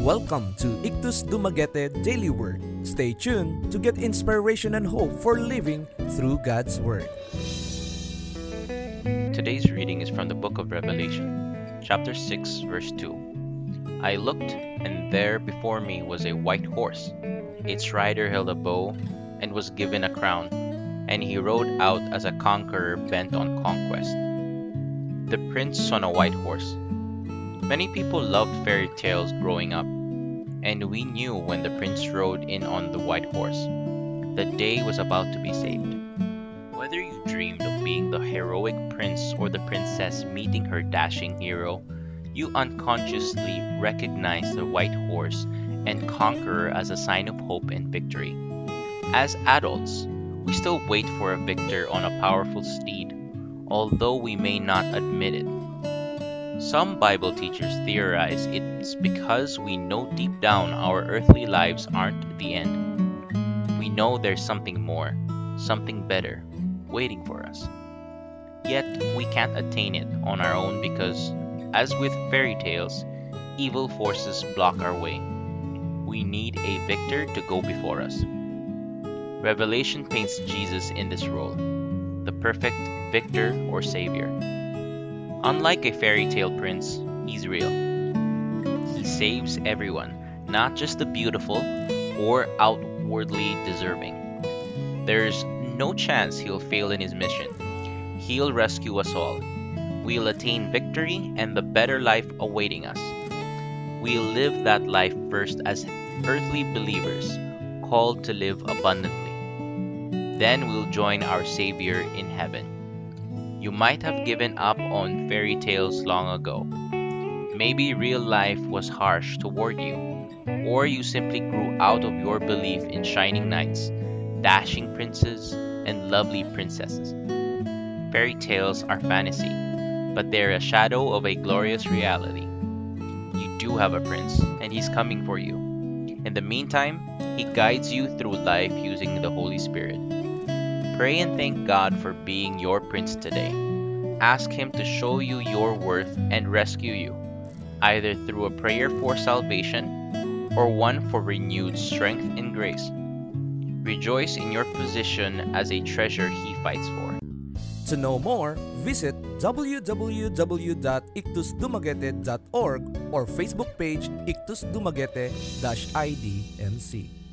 Welcome to Ictus Dumaguete Daily Word. Stay tuned to get inspiration and hope for living through God's Word. Today's reading is from the book of Revelation, chapter 6, verse 2. I looked, and there before me was a white horse. Its rider held a bow and was given a crown, and he rode out as a conqueror bent on conquest. The prince on a white horse. Many people loved fairy tales growing up, and we knew when the prince rode in on the white horse, the day was about to be saved. Whether you dreamed of being the heroic prince or the princess meeting her dashing hero, you unconsciously recognized the white horse and conqueror as a sign of hope and victory. As adults, we still wait for a victor on a powerful steed, although we may not admit it. Some Bible teachers theorize it's because we know deep down our earthly lives aren't the end. We know there's something more, something better, waiting for us. Yet we can't attain it on our own because, as with fairy tales, evil forces block our way. We need a victor to go before us. Revelation paints Jesus in this role the perfect victor or savior. Unlike a fairy tale prince, he's real. He saves everyone, not just the beautiful or outwardly deserving. There's no chance he'll fail in his mission. He'll rescue us all. We'll attain victory and the better life awaiting us. We'll live that life first as earthly believers, called to live abundantly. Then we'll join our Savior in heaven. You might have given up on fairy tales long ago. Maybe real life was harsh toward you, or you simply grew out of your belief in shining knights, dashing princes, and lovely princesses. Fairy tales are fantasy, but they're a shadow of a glorious reality. You do have a prince, and he's coming for you. In the meantime, he guides you through life using the Holy Spirit. Pray and thank God for being your prince today. Ask Him to show you your worth and rescue you, either through a prayer for salvation or one for renewed strength and grace. Rejoice in your position as a treasure He fights for. To know more, visit www.ictusdumaguete.org or Facebook page Ictus Dumaguete-IDNC.